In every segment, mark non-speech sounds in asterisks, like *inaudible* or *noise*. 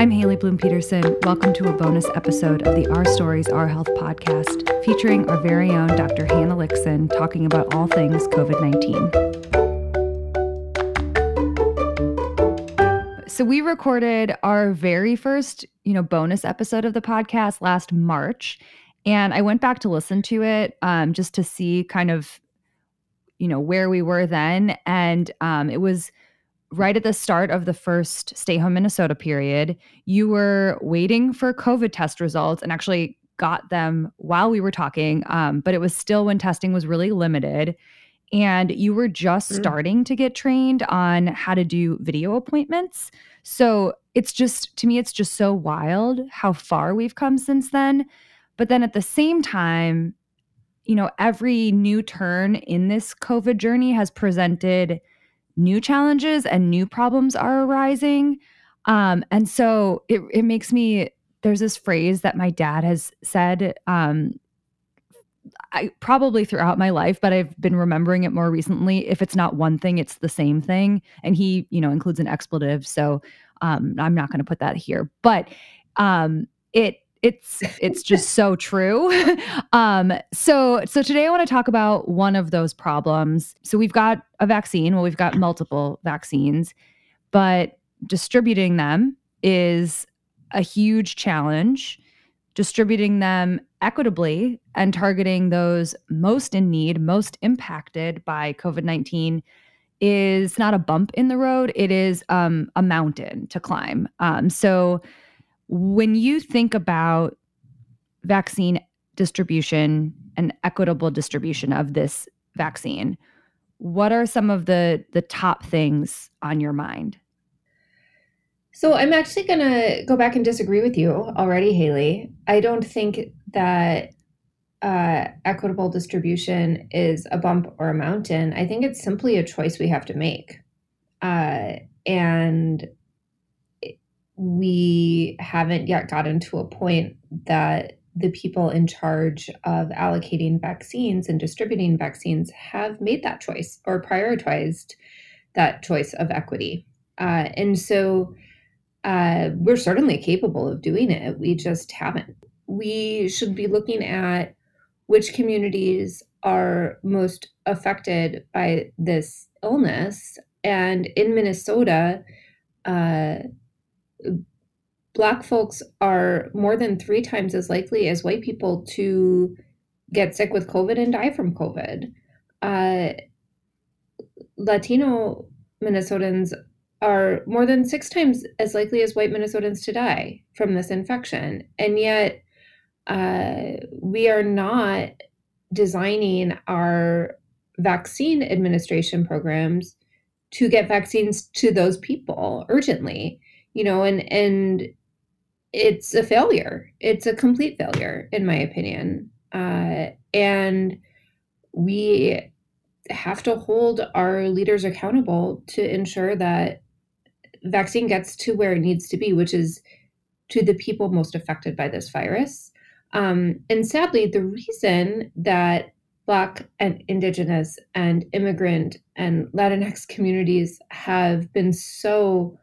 I'm Haley Bloom Peterson. Welcome to a bonus episode of the Our Stories, Our Health podcast, featuring our very own Dr. Hannah Lichtsinn talking about all things COVID 19. So we recorded our very first, you know, bonus episode of the podcast last March, and I went back to listen to it um, just to see kind of, you know, where we were then, and um, it was right at the start of the first stay home Minnesota period, you were waiting for COVID test results and actually got them while we were talking. Um, but it was still when testing was really limited. And you were just mm. starting to get trained on how to do video appointments. So it's just, to me, it's just so wild how far we've come since then. But then at the same time, you know, every new turn in this COVID journey has presented new challenges and new problems are arising. Um, and so it, it makes me, there's this phrase that my dad has said, um, I probably throughout my life, but I've been remembering it more recently. If it's not one thing, it's the same thing. And he, you know, includes an expletive. So um, I'm not going to put that here, but um, it it's it's just so true. *laughs* Um so so today i want to talk about one of those problems. So we've got a vaccine well we've got multiple vaccines but distributing them is a huge challenge. Distributing them equitably and targeting those most in need most impacted by covid-19 is not a bump in the road. It is um, a mountain to climb. Um, so when you think about vaccine distribution and equitable distribution of this vaccine, what are some of the the top things on your mind? So I'm actually going to go back and disagree with you already, Haley. I don't think that uh, equitable distribution is a bump or a mountain. I think it's simply a choice we have to make. Uh, and we haven't yet gotten to a point that the people in charge of allocating vaccines and distributing vaccines have made that choice or prioritized that choice of equity. Uh, and so uh, we're certainly capable of doing it. We just haven't. We should be looking at which communities are most affected by this illness. And in Minnesota, uh, Black folks are more than three times as likely as white people to get sick with COVID and die from COVID. Uh, Latino Minnesotans are more than six times as likely as white Minnesotans to die from this infection. And yet, uh, we are not designing our vaccine administration programs to get vaccines to those people urgently you know and and it's a failure. It's a complete failure in my opinion. Uh, and we have to hold our leaders accountable to ensure that vaccine gets to where it needs to be which is to the people most affected by this virus. Um, and sadly the reason that black and indigenous and immigrant and latinx communities have been so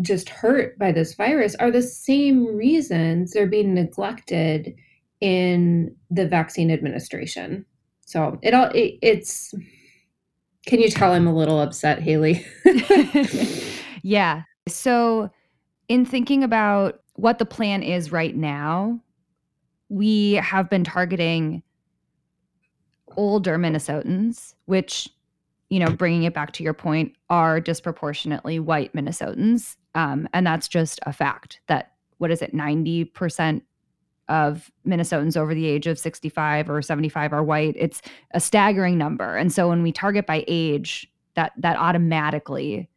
just hurt by this virus are the same reasons they're being neglected in the vaccine administration. So it all it, it's can you tell I'm a little upset, Haley? *laughs* yeah. So in thinking about what the plan is right now, we have been targeting older Minnesotans, which you know, bringing it back to your point, are disproportionately white Minnesotans. Um, and that's just a fact that, what is it, 90% of Minnesotans over the age of 65 or 75 are white. It's a staggering number. And so when we target by age, that that automatically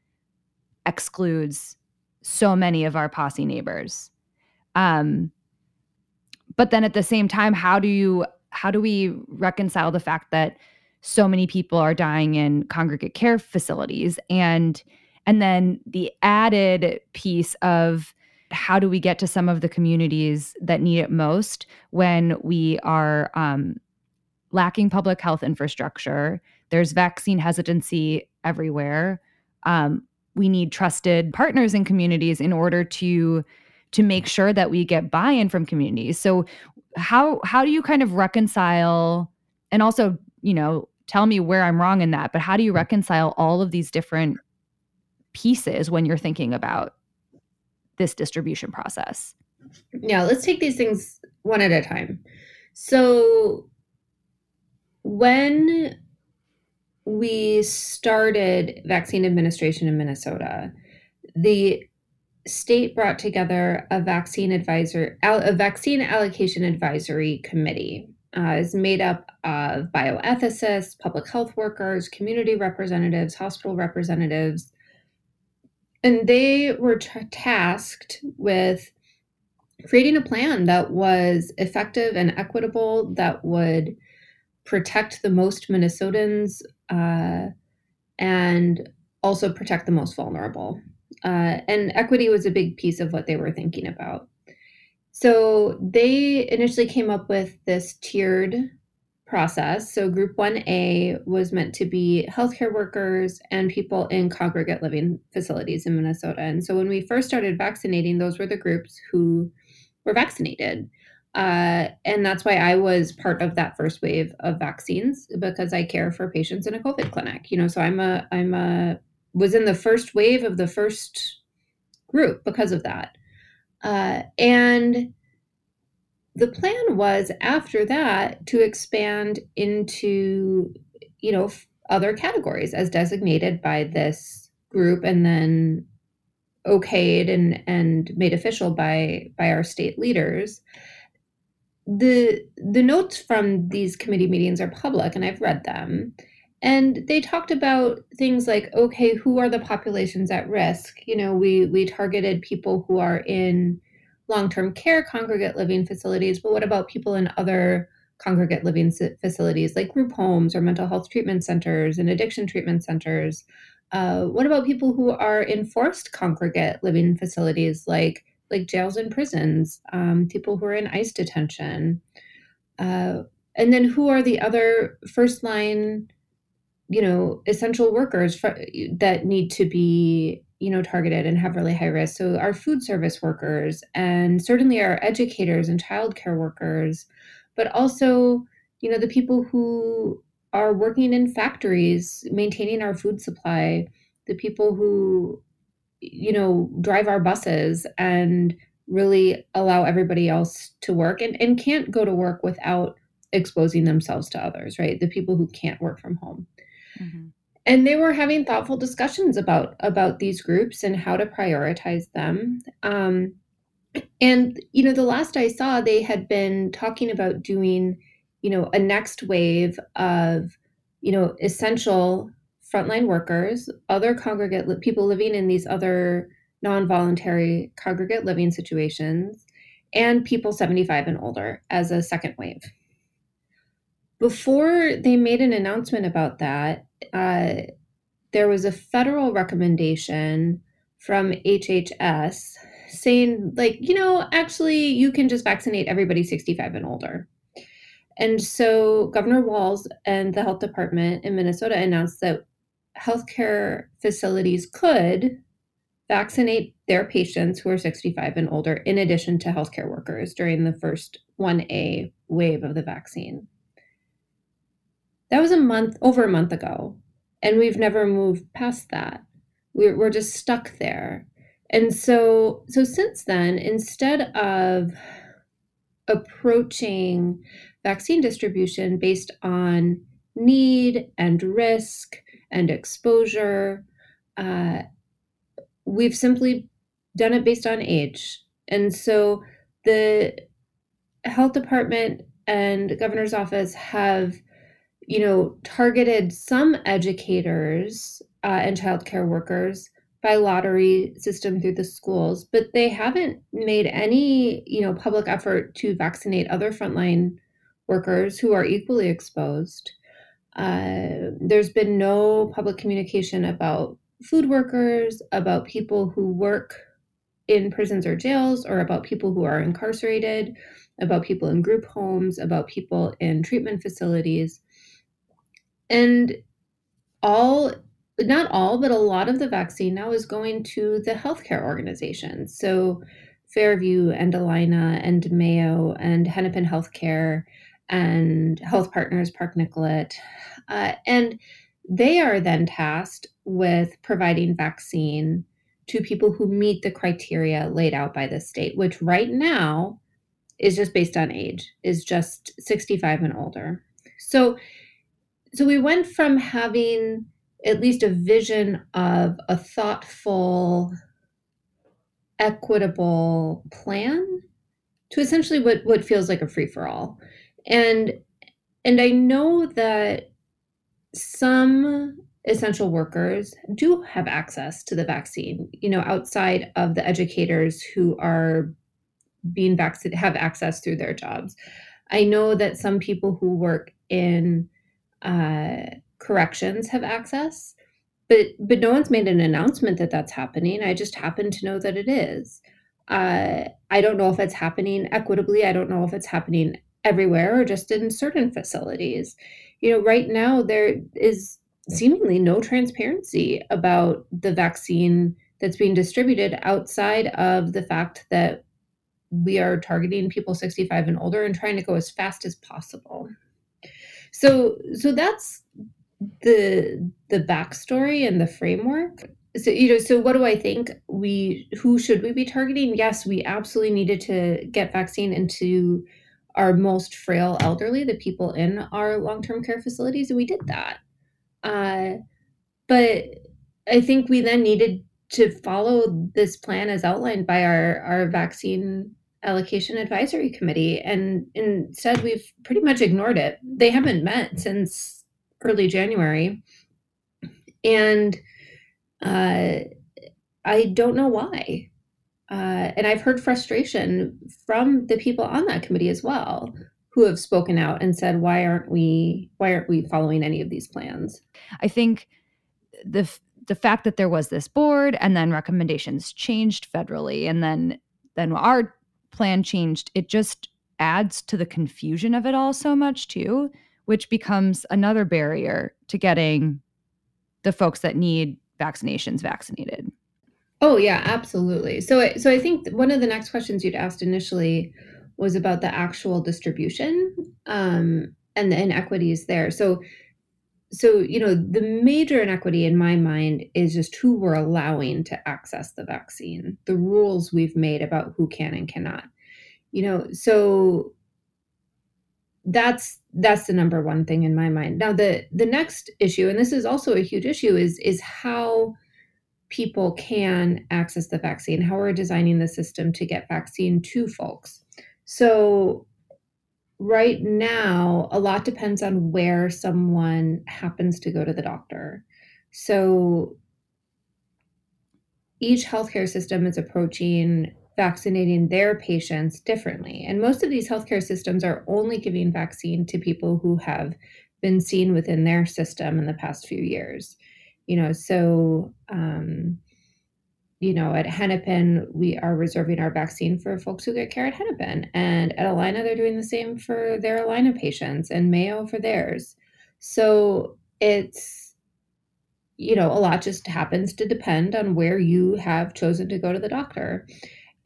excludes so many of our BIPOC neighbors. Um, but then at the same time, how do you how do we reconcile the fact that so many people are dying in congregate care facilities and and then the added piece of how do we get to some of the communities that need it most when we are um, lacking public health infrastructure there's vaccine hesitancy everywhere um, we need trusted partners in communities in order to to make sure that we get buy-in from communities. So how how do you kind of reconcile and also, you know, tell me where I'm wrong in that, but how do you reconcile all of these different pieces when you're thinking about this distribution process? Yeah, let's take these things one at a time. So when we started vaccine administration in Minnesota, the state brought together a vaccine advisor a vaccine allocation advisory committee uh, is made up of bioethicists public health workers community representatives hospital representatives and they were t- tasked with creating a plan that was effective and equitable that would protect the most minnesotans uh, and also protect the most vulnerable uh, and equity was a big piece of what they were thinking about. So they initially came up with this tiered process. So Group 1A was meant to be healthcare workers and people in congregate living facilities in Minnesota. And so when we first started vaccinating, those were the groups who were vaccinated. Uh, and that's why I was part of that first wave of vaccines because I care for patients in a COVID clinic. You know, so I'm a I'm a was in the first wave of the first group because of that. Uh, and the plan was after that to expand into, you know, other categories as designated by this group and then okayed and and made official by by our state leaders. The the notes from these committee meetings are public and i've read them. And they talked about things like okay who are the populations at risk? You know we we targeted people who are in long-term care congregate living facilities but what about people in other congregate living facilities like group homes or mental health treatment centers and addiction treatment centers? Uh, what about people who are in forced congregate living facilities like like jails and prisons um, people who are in ICE detention? Uh, and then who are the other first line you know essential workers for, that need to be you know targeted and have really high risk. So our food service workers and certainly our educators and childcare workers but also you know the people who are working in factories maintaining our food supply the people who you know drive our buses and really allow everybody else to work and, and can't go to work without exposing themselves to others right? The people who can't work from home. Mm-hmm. And they were having thoughtful discussions about about these groups and how to prioritize them. Um, and you know, the last I saw, they had been talking about doing, you know, a next wave of, you know, essential frontline workers, other congregate people living in these other non-voluntary congregate living situations, and people 75 and older as a second wave before they made an announcement about that, uh, there was a federal recommendation from HHS saying, like, you know, actually, you can just vaccinate everybody 65 and older. And so Governor Walz and the health department in Minnesota announced that healthcare facilities could vaccinate their patients who are 65 and older in addition to healthcare workers during the first 1A wave of the vaccine. That was a month, over a month ago. And we've never moved past that. We're, we're just stuck there. And so, so since then, instead of approaching vaccine distribution based on need and risk and exposure, uh, we've simply done it based on age. And so the health department and governor's office have you know, targeted some educators uh, and childcare workers by lottery system through the schools, but they haven't made any, you know, public effort to vaccinate other frontline workers who are equally exposed. Uh, there's been no public communication about food workers, about people who work in prisons or jails, or about people who are incarcerated, about people in group homes, about people in treatment facilities. And all not all, but a lot of the vaccine now is going to the healthcare organizations. So Fairview and Allina and Mayo and Hennepin Healthcare and Health Partners Park Nicollet. Uh, and they are then tasked with providing vaccine to people who meet the criteria laid out by the state, which right now is just based on age, is just 65 and older. So so we went from having at least a vision of a thoughtful equitable plan to essentially what what feels like a free for all. And and I know that some essential workers do have access to the vaccine, you know, outside of the educators who are being vaccinated have access through their jobs. I know that some people who work in uh, corrections have access, but but no one's made an announcement that that's happening. I just happen to know that it is. Uh, I don't know if it's happening equitably. I don't know if it's happening everywhere or just in certain facilities. You know, right now there is seemingly no transparency about the vaccine that's being distributed outside of the fact that we are targeting people 65 and older and trying to go as fast as possible. So so that's the the backstory and the framework. So you know so what do i think we who should we be targeting? Yes we absolutely needed to get vaccine into our most frail elderly the people in our long-term care facilities and we did that. Uh, but i think we then needed to follow this plan as outlined by our our vaccine allocation advisory committee and instead we've pretty much ignored it they haven't met since early January. And uh, I don't know why. Uh, and I've heard frustration from the people on that committee as well who have spoken out and said why aren't we why aren't we following any of these plans i think the the fact that there was this board and then recommendations changed federally and then then our plan changed it just adds to the confusion of it all so much too which becomes another barrier to getting the folks that need vaccinations vaccinated. Oh yeah, absolutely. So so I think one of the next questions you'd asked initially was about the actual distribution um, and the inequities there. So so you know the major inequity in my mind is just who we're allowing to access the vaccine, the rules we've made about who can and cannot. You know, so that's that's the number one thing in my mind now the the next issue and this is also a huge issue is is how people can access the vaccine how we're designing the system to get vaccine to folks so right now a lot depends on where someone happens to go to the doctor so each healthcare system is approaching vaccinating their patients differently. And most of these healthcare systems are only giving vaccine to people who have been seen within their system in the past few years. You know, so um, you know, at Hennepin, we are reserving our vaccine for folks who get care at Hennepin. And at Allina, they're doing the same for their Allina patients and Mayo for theirs. So it's, you know, a lot just happens to depend on where you have chosen to go to the doctor.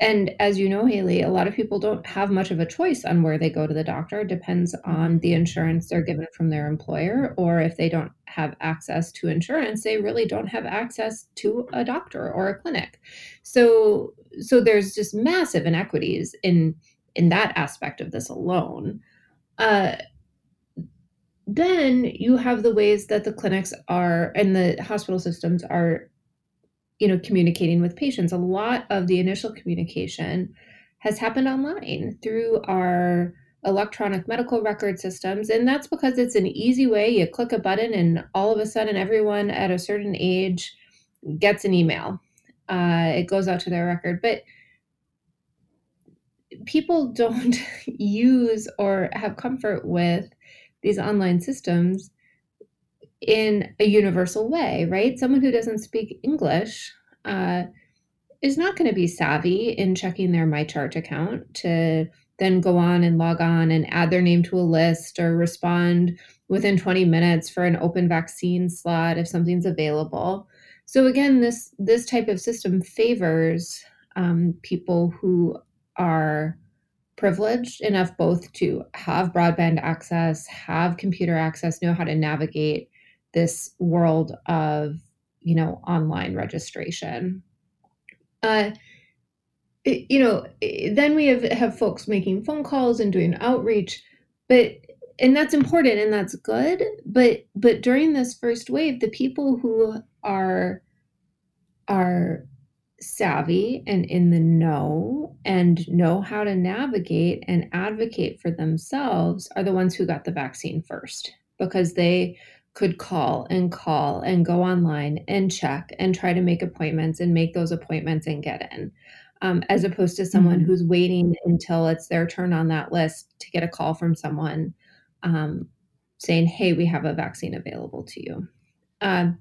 And as you know, Haley, a lot of people don't have much of a choice on where they go to the doctor. It depends on the insurance they're given from their employer, or if they don't have access to insurance, they really don't have access to a doctor or a clinic. So, so there's just massive inequities in in that aspect of this alone. Uh, then you have the ways that the clinics are and the hospital systems are you know communicating with patients. A lot of the initial communication has happened online through our electronic medical record systems and that's because it's an easy way. You click a button and all of a sudden everyone at a certain age gets an email. Uh, it goes out to their record. But people don't *laughs* use or have comfort with these online systems in a universal way, right? Someone who doesn't speak English uh, is not going to be savvy in checking their MyChart account to then go on and log on and add their name to a list or respond within 20 minutes for an open vaccine slot if something's available. So again, this this type of system favors um, people who are privileged enough both to have broadband access, have computer access, know how to navigate this world of you know online registration. Uh, you know, then we have have folks making phone calls and doing outreach, but and that's important and that's good. But but during this first wave, the people who are are savvy and in the know and know how to navigate and advocate for themselves are the ones who got the vaccine first because they could call and call and go online and check and try to make appointments and make those appointments and get in um, as opposed to someone mm-hmm. who's waiting until it's their turn on that list to get a call from someone um, saying hey we have a vaccine available to you um,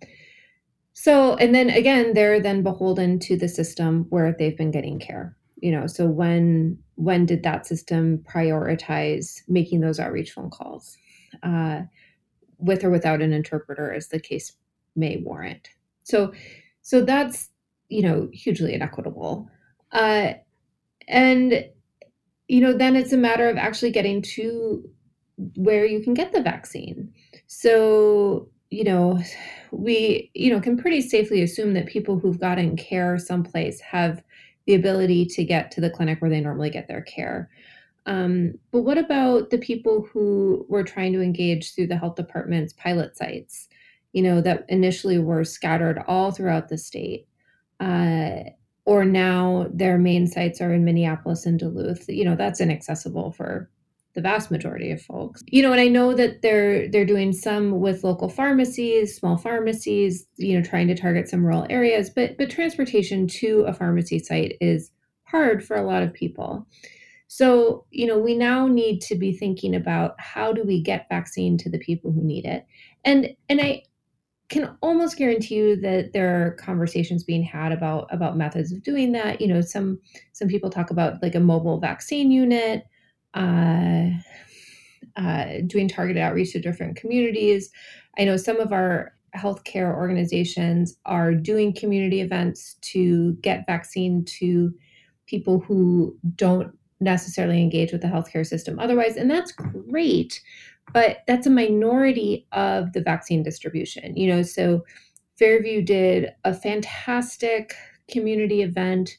so, and then again, they're then beholden to the system where they've been getting care. You know, so when when did that system prioritize making those outreach phone calls, uh, with or without an interpreter, as the case may warrant? So, so that's you know hugely inequitable, uh, and you know then it's a matter of actually getting to where you can get the vaccine. So you know, we, you know, can pretty safely assume that people who've gotten care someplace have the ability to get to the clinic where they normally get their care. Um, but what about the people who were trying to engage through the health department's pilot sites, you know, that initially were scattered all throughout the state? Uh, or now their main sites are in Minneapolis and Duluth. You know, that's inaccessible for the vast majority of folks. You know, and I know that they're they're doing some with local pharmacies, small pharmacies, you know, trying to target some rural areas, but but transportation to a pharmacy site is hard for a lot of people. So, you know, we now need to be thinking about how do we get vaccine to the people who need it. And and I can almost guarantee you that there are conversations being had about about methods of doing that. You know, some some people talk about like a mobile vaccine unit uh, uh, doing targeted outreach to different communities. I know some of our healthcare organizations are doing community events to get vaccine to people who don't necessarily engage with the healthcare system otherwise, and that's great. But that's a minority of the vaccine distribution. You know, so Fairview did a fantastic community event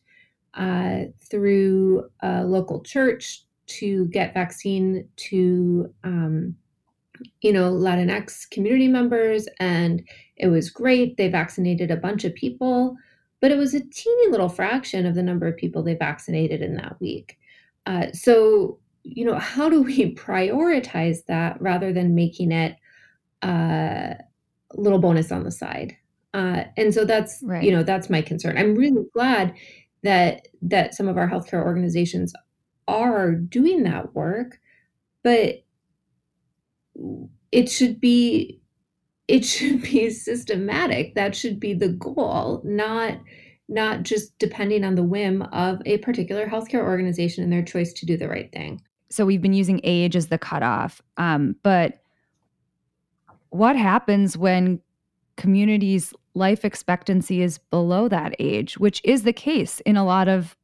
uh, through a local church to get vaccine to um, you know latinx community members and it was great they vaccinated a bunch of people but it was a teeny little fraction of the number of people they vaccinated in that week uh, so you know how do we *laughs* prioritize that rather than making it uh, a little bonus on the side uh, and so that's right. you know that's my concern i'm really glad that that some of our healthcare organizations are doing that work, but it should be it should be *laughs* systematic. That should be the goal, not not just depending on the whim of a particular healthcare organization and their choice to do the right thing. So we've been using age as the cutoff, um, but what happens when communities' life expectancy is below that age, which is the case in a lot of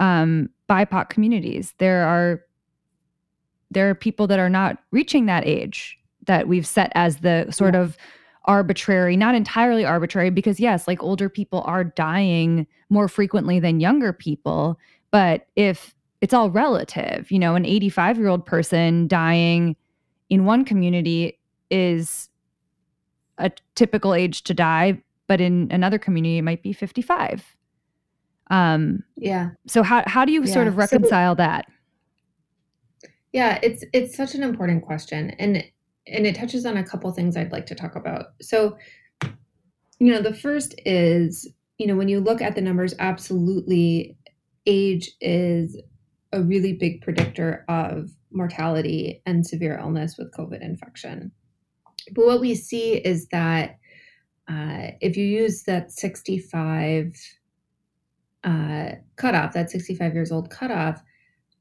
um, BIPOC communities. There are there are people that are not reaching that age that we've set as the sort yeah. of arbitrary, not entirely arbitrary, because yes, like older people are dying more frequently than younger people. But if it's all relative, you know, an 85 year old person dying in one community is a typical age to die, but in another community, it might be 55. Um, yeah. So how how do you yeah. sort of reconcile so, that? Yeah, it's it's such an important question, and and it touches on a couple things I'd like to talk about. So, you know, the first is you know when you look at the numbers, absolutely, age is a really big predictor of mortality and severe illness with COVID infection. But what we see is that uh, if you use that 65 uh, cutoff, that 65 years old cutoff,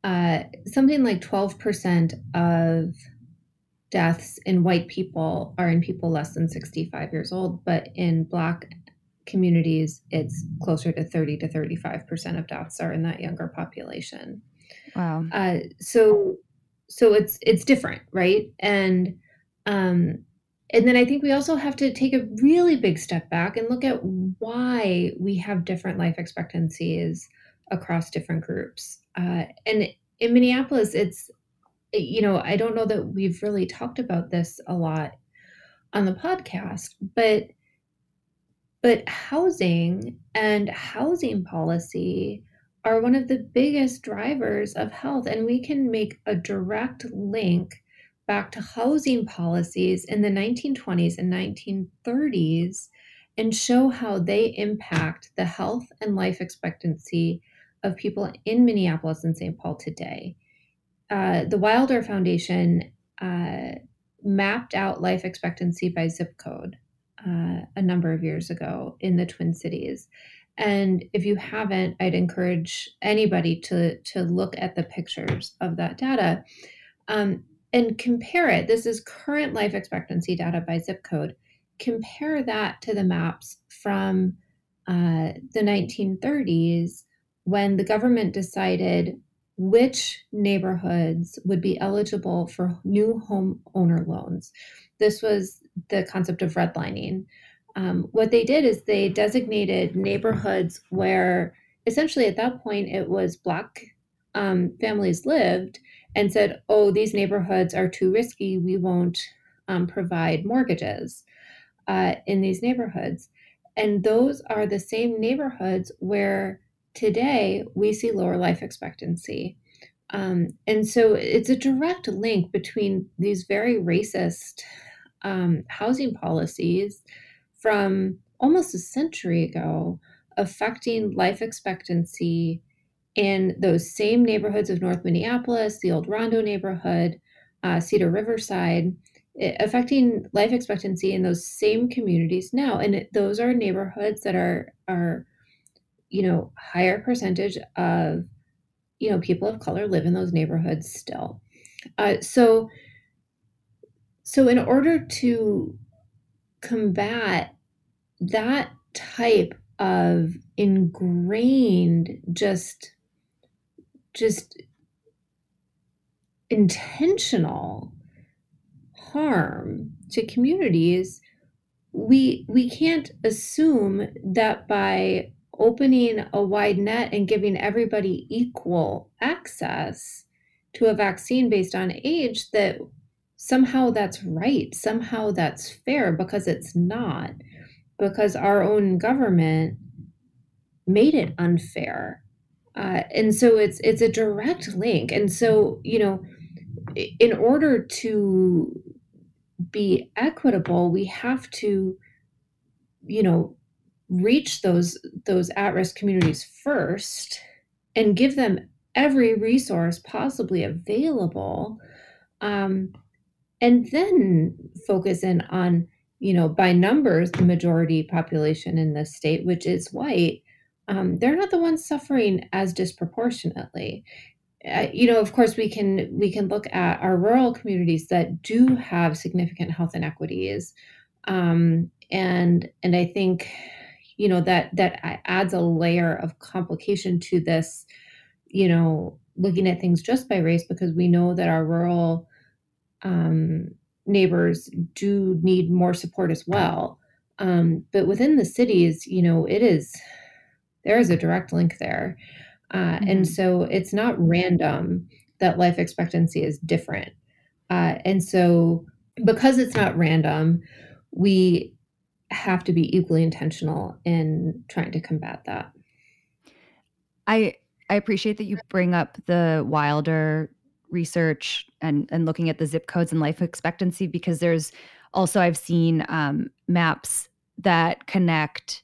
uh, something like 12% of deaths in white people are in people less than 65 years old, but in Black communities, it's closer to 30 to 35% of deaths are in that younger population. Wow. Uh, so, so it's it's different, right? And um, and then I think we also have to take a really big step back and look at why we have different life expectancies across different groups. Uh, and in Minneapolis, it's you know, I don't know that we've really talked about this a lot on the podcast, but but housing and housing policy are one of the biggest drivers of health and we can make a direct link back to housing policies in the 1920s and 1930s and show how they impact the health and life expectancy of people in Minneapolis and St. Paul today. Uh, the Wilder Foundation uh, mapped out life expectancy by zip code uh, a number of years ago in the Twin Cities. And if you haven't, I'd encourage anybody to, to look at the pictures of that data um, and compare it. This is current life expectancy data by zip code. Compare that to the maps from uh, the 1930s when the government decided which neighborhoods would be eligible for new home owner loans. This was the concept of redlining. Um, what they did is they designated neighborhoods where essentially at that point it was Black um, families lived and said, oh, these neighborhoods are too risky. We won't um, provide mortgages uh, in these neighborhoods. And those are the same neighborhoods where today we see lower life expectancy. Um, and so it's a direct link between these very racist um, housing policies from almost a century ago affecting life expectancy in those same neighborhoods of North Minneapolis, the old Rondo neighborhood, uh, Cedar Riverside, affecting life expectancy in those same communities now. And those are neighborhoods that are are you know, higher percentage of, you know, people of color live in those neighborhoods still. Uh, so, so in order to combat that type of ingrained, just, just intentional harm to communities, we we can't assume that by opening a wide net and giving everybody equal access to a vaccine based on age that somehow that's right, somehow that's fair, because it's not, because our own government made it unfair. Uh, and so it's it's a direct link. And so, you know, in order to be equitable, we have to, you know, reach those those at-risk communities first and give them every resource possibly available um, and then focus in on you know by numbers the majority population in the state which is white um, they're not the ones suffering as disproportionately. Uh, you know of course we can we can look at our rural communities that do have significant health inequities um, and and i think you know that that adds a layer of complication to this you know looking at things just by race because we know that our rural um, neighbors do need more support as well. Um, but within the cities you know it is there is a direct link there. Uh, mm-hmm. and so it's not random that life expectancy is different. Uh, and so because it's not random we have to be equally intentional in trying to combat that. I I appreciate that you bring up the Wilder research and and looking at the zip codes and life expectancy because there's also I've seen um, maps that connect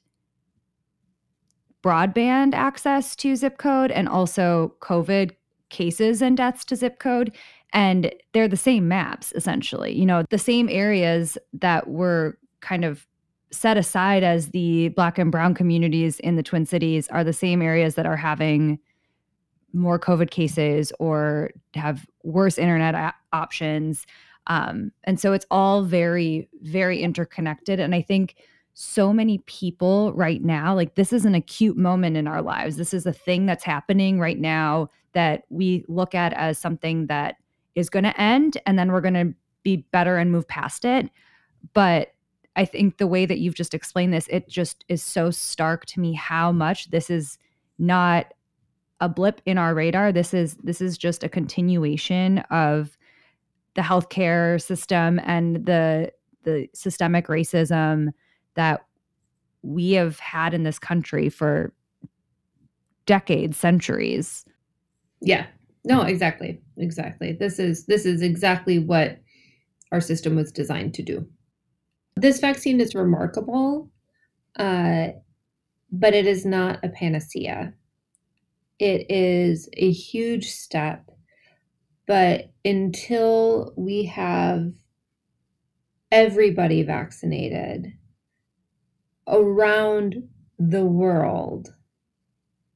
broadband access to zip code and also COVID cases and deaths to zip code. And they're the same maps essentially. You know, the same areas that were kind of set aside as the black and brown communities in the Twin Cities are the same areas that are having more COVID cases or have worse internet a- options. Um, and so it's all very, very interconnected. And I think so many people right now, like this is an acute moment in our lives. This is a thing that's happening right now that we look at as something that is going to end and then we're going to be better and move past it. But I think the way that you've just explained this, it just is so stark to me how much this is not a blip in our radar. This is this is just a continuation of the healthcare system and the the systemic racism that we have had in this country for decades, centuries. Yeah. No, exactly. Exactly. This is this is exactly what our system was designed to do. This vaccine is remarkable, uh, but it is not a panacea. It is a huge step, but until we have everybody vaccinated around the world,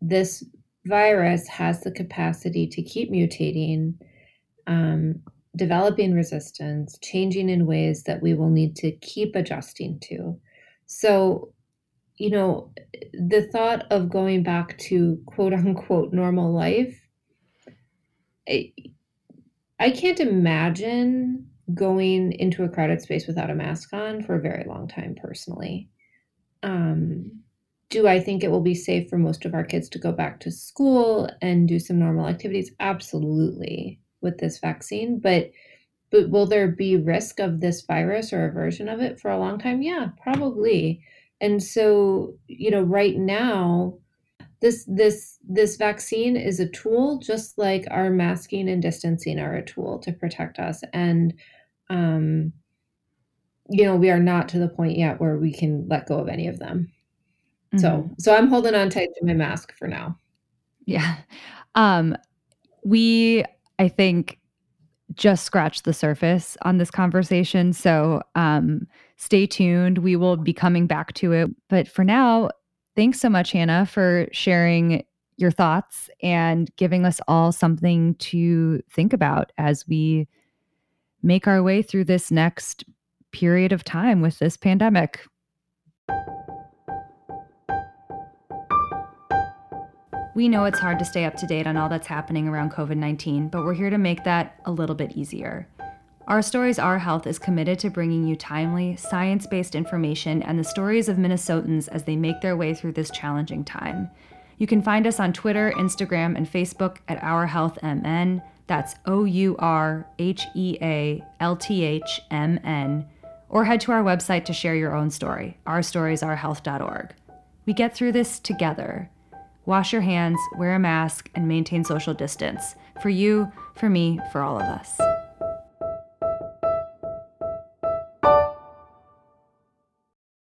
this virus has the capacity to keep mutating, um, developing resistance, changing in ways that we will need to keep adjusting to. So, you know, the thought of going back to quote unquote normal life, I, I can't imagine going into a crowded space without a mask on for a very long time personally. Um, do I think it will be safe for most of our kids to go back to school and do some normal activities? Absolutely with this vaccine, but but will there be risk of this virus or a version of it for a long time? Yeah, probably. And so, you know, right now this this this vaccine is a tool just like our masking and distancing are a tool to protect us and um you know, we are not to the point yet where we can let go of any of them. Mm-hmm. So, so I'm holding on tight to my mask for now. Yeah. Um, we, I think, just scratched the surface on this conversation. So, um, stay tuned. We will be coming back to it. But for now, thanks so much, Hannah, for sharing your thoughts and giving us all something to think about as we make our way through this next period of time with this pandemic. We know it's hard to stay up to date on all that's happening around COVID 19, but we're here to make that a little bit easier. Our Stories Our Health is committed to bringing you timely, science based information and the stories of Minnesotans as they make their way through this challenging time. You can find us on Twitter, Instagram, and Facebook at Our Health MN. That's O U R H E A L T H M N or head to our website to share your own story, ourstoriesourhealth.org. We get through this together. Wash your hands, wear a mask, and maintain social distance for you, for me, for all of us.